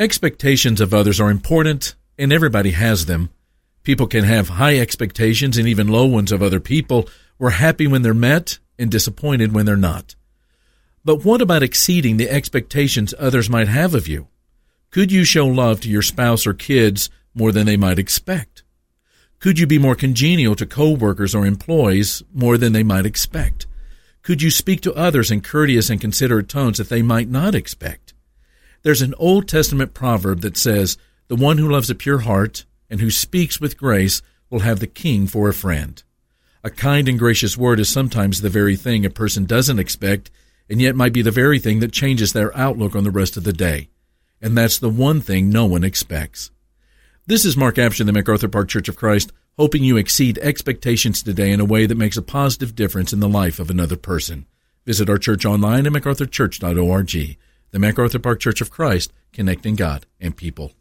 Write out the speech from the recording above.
Expectations of others are important, and everybody has them. People can have high expectations and even low ones of other people. We're happy when they're met and disappointed when they're not. But what about exceeding the expectations others might have of you? Could you show love to your spouse or kids more than they might expect? Could you be more congenial to coworkers or employees more than they might expect? Could you speak to others in courteous and considerate tones that they might not expect? There's an Old Testament proverb that says, The one who loves a pure heart and who speaks with grace will have the king for a friend. A kind and gracious word is sometimes the very thing a person doesn't expect, and yet might be the very thing that changes their outlook on the rest of the day. And that's the one thing no one expects. This is Mark Abshin, the MacArthur Park Church of Christ, hoping you exceed expectations today in a way that makes a positive difference in the life of another person. Visit our church online at macarthurchurch.org the MacArthur Park Church of Christ, connecting God and people.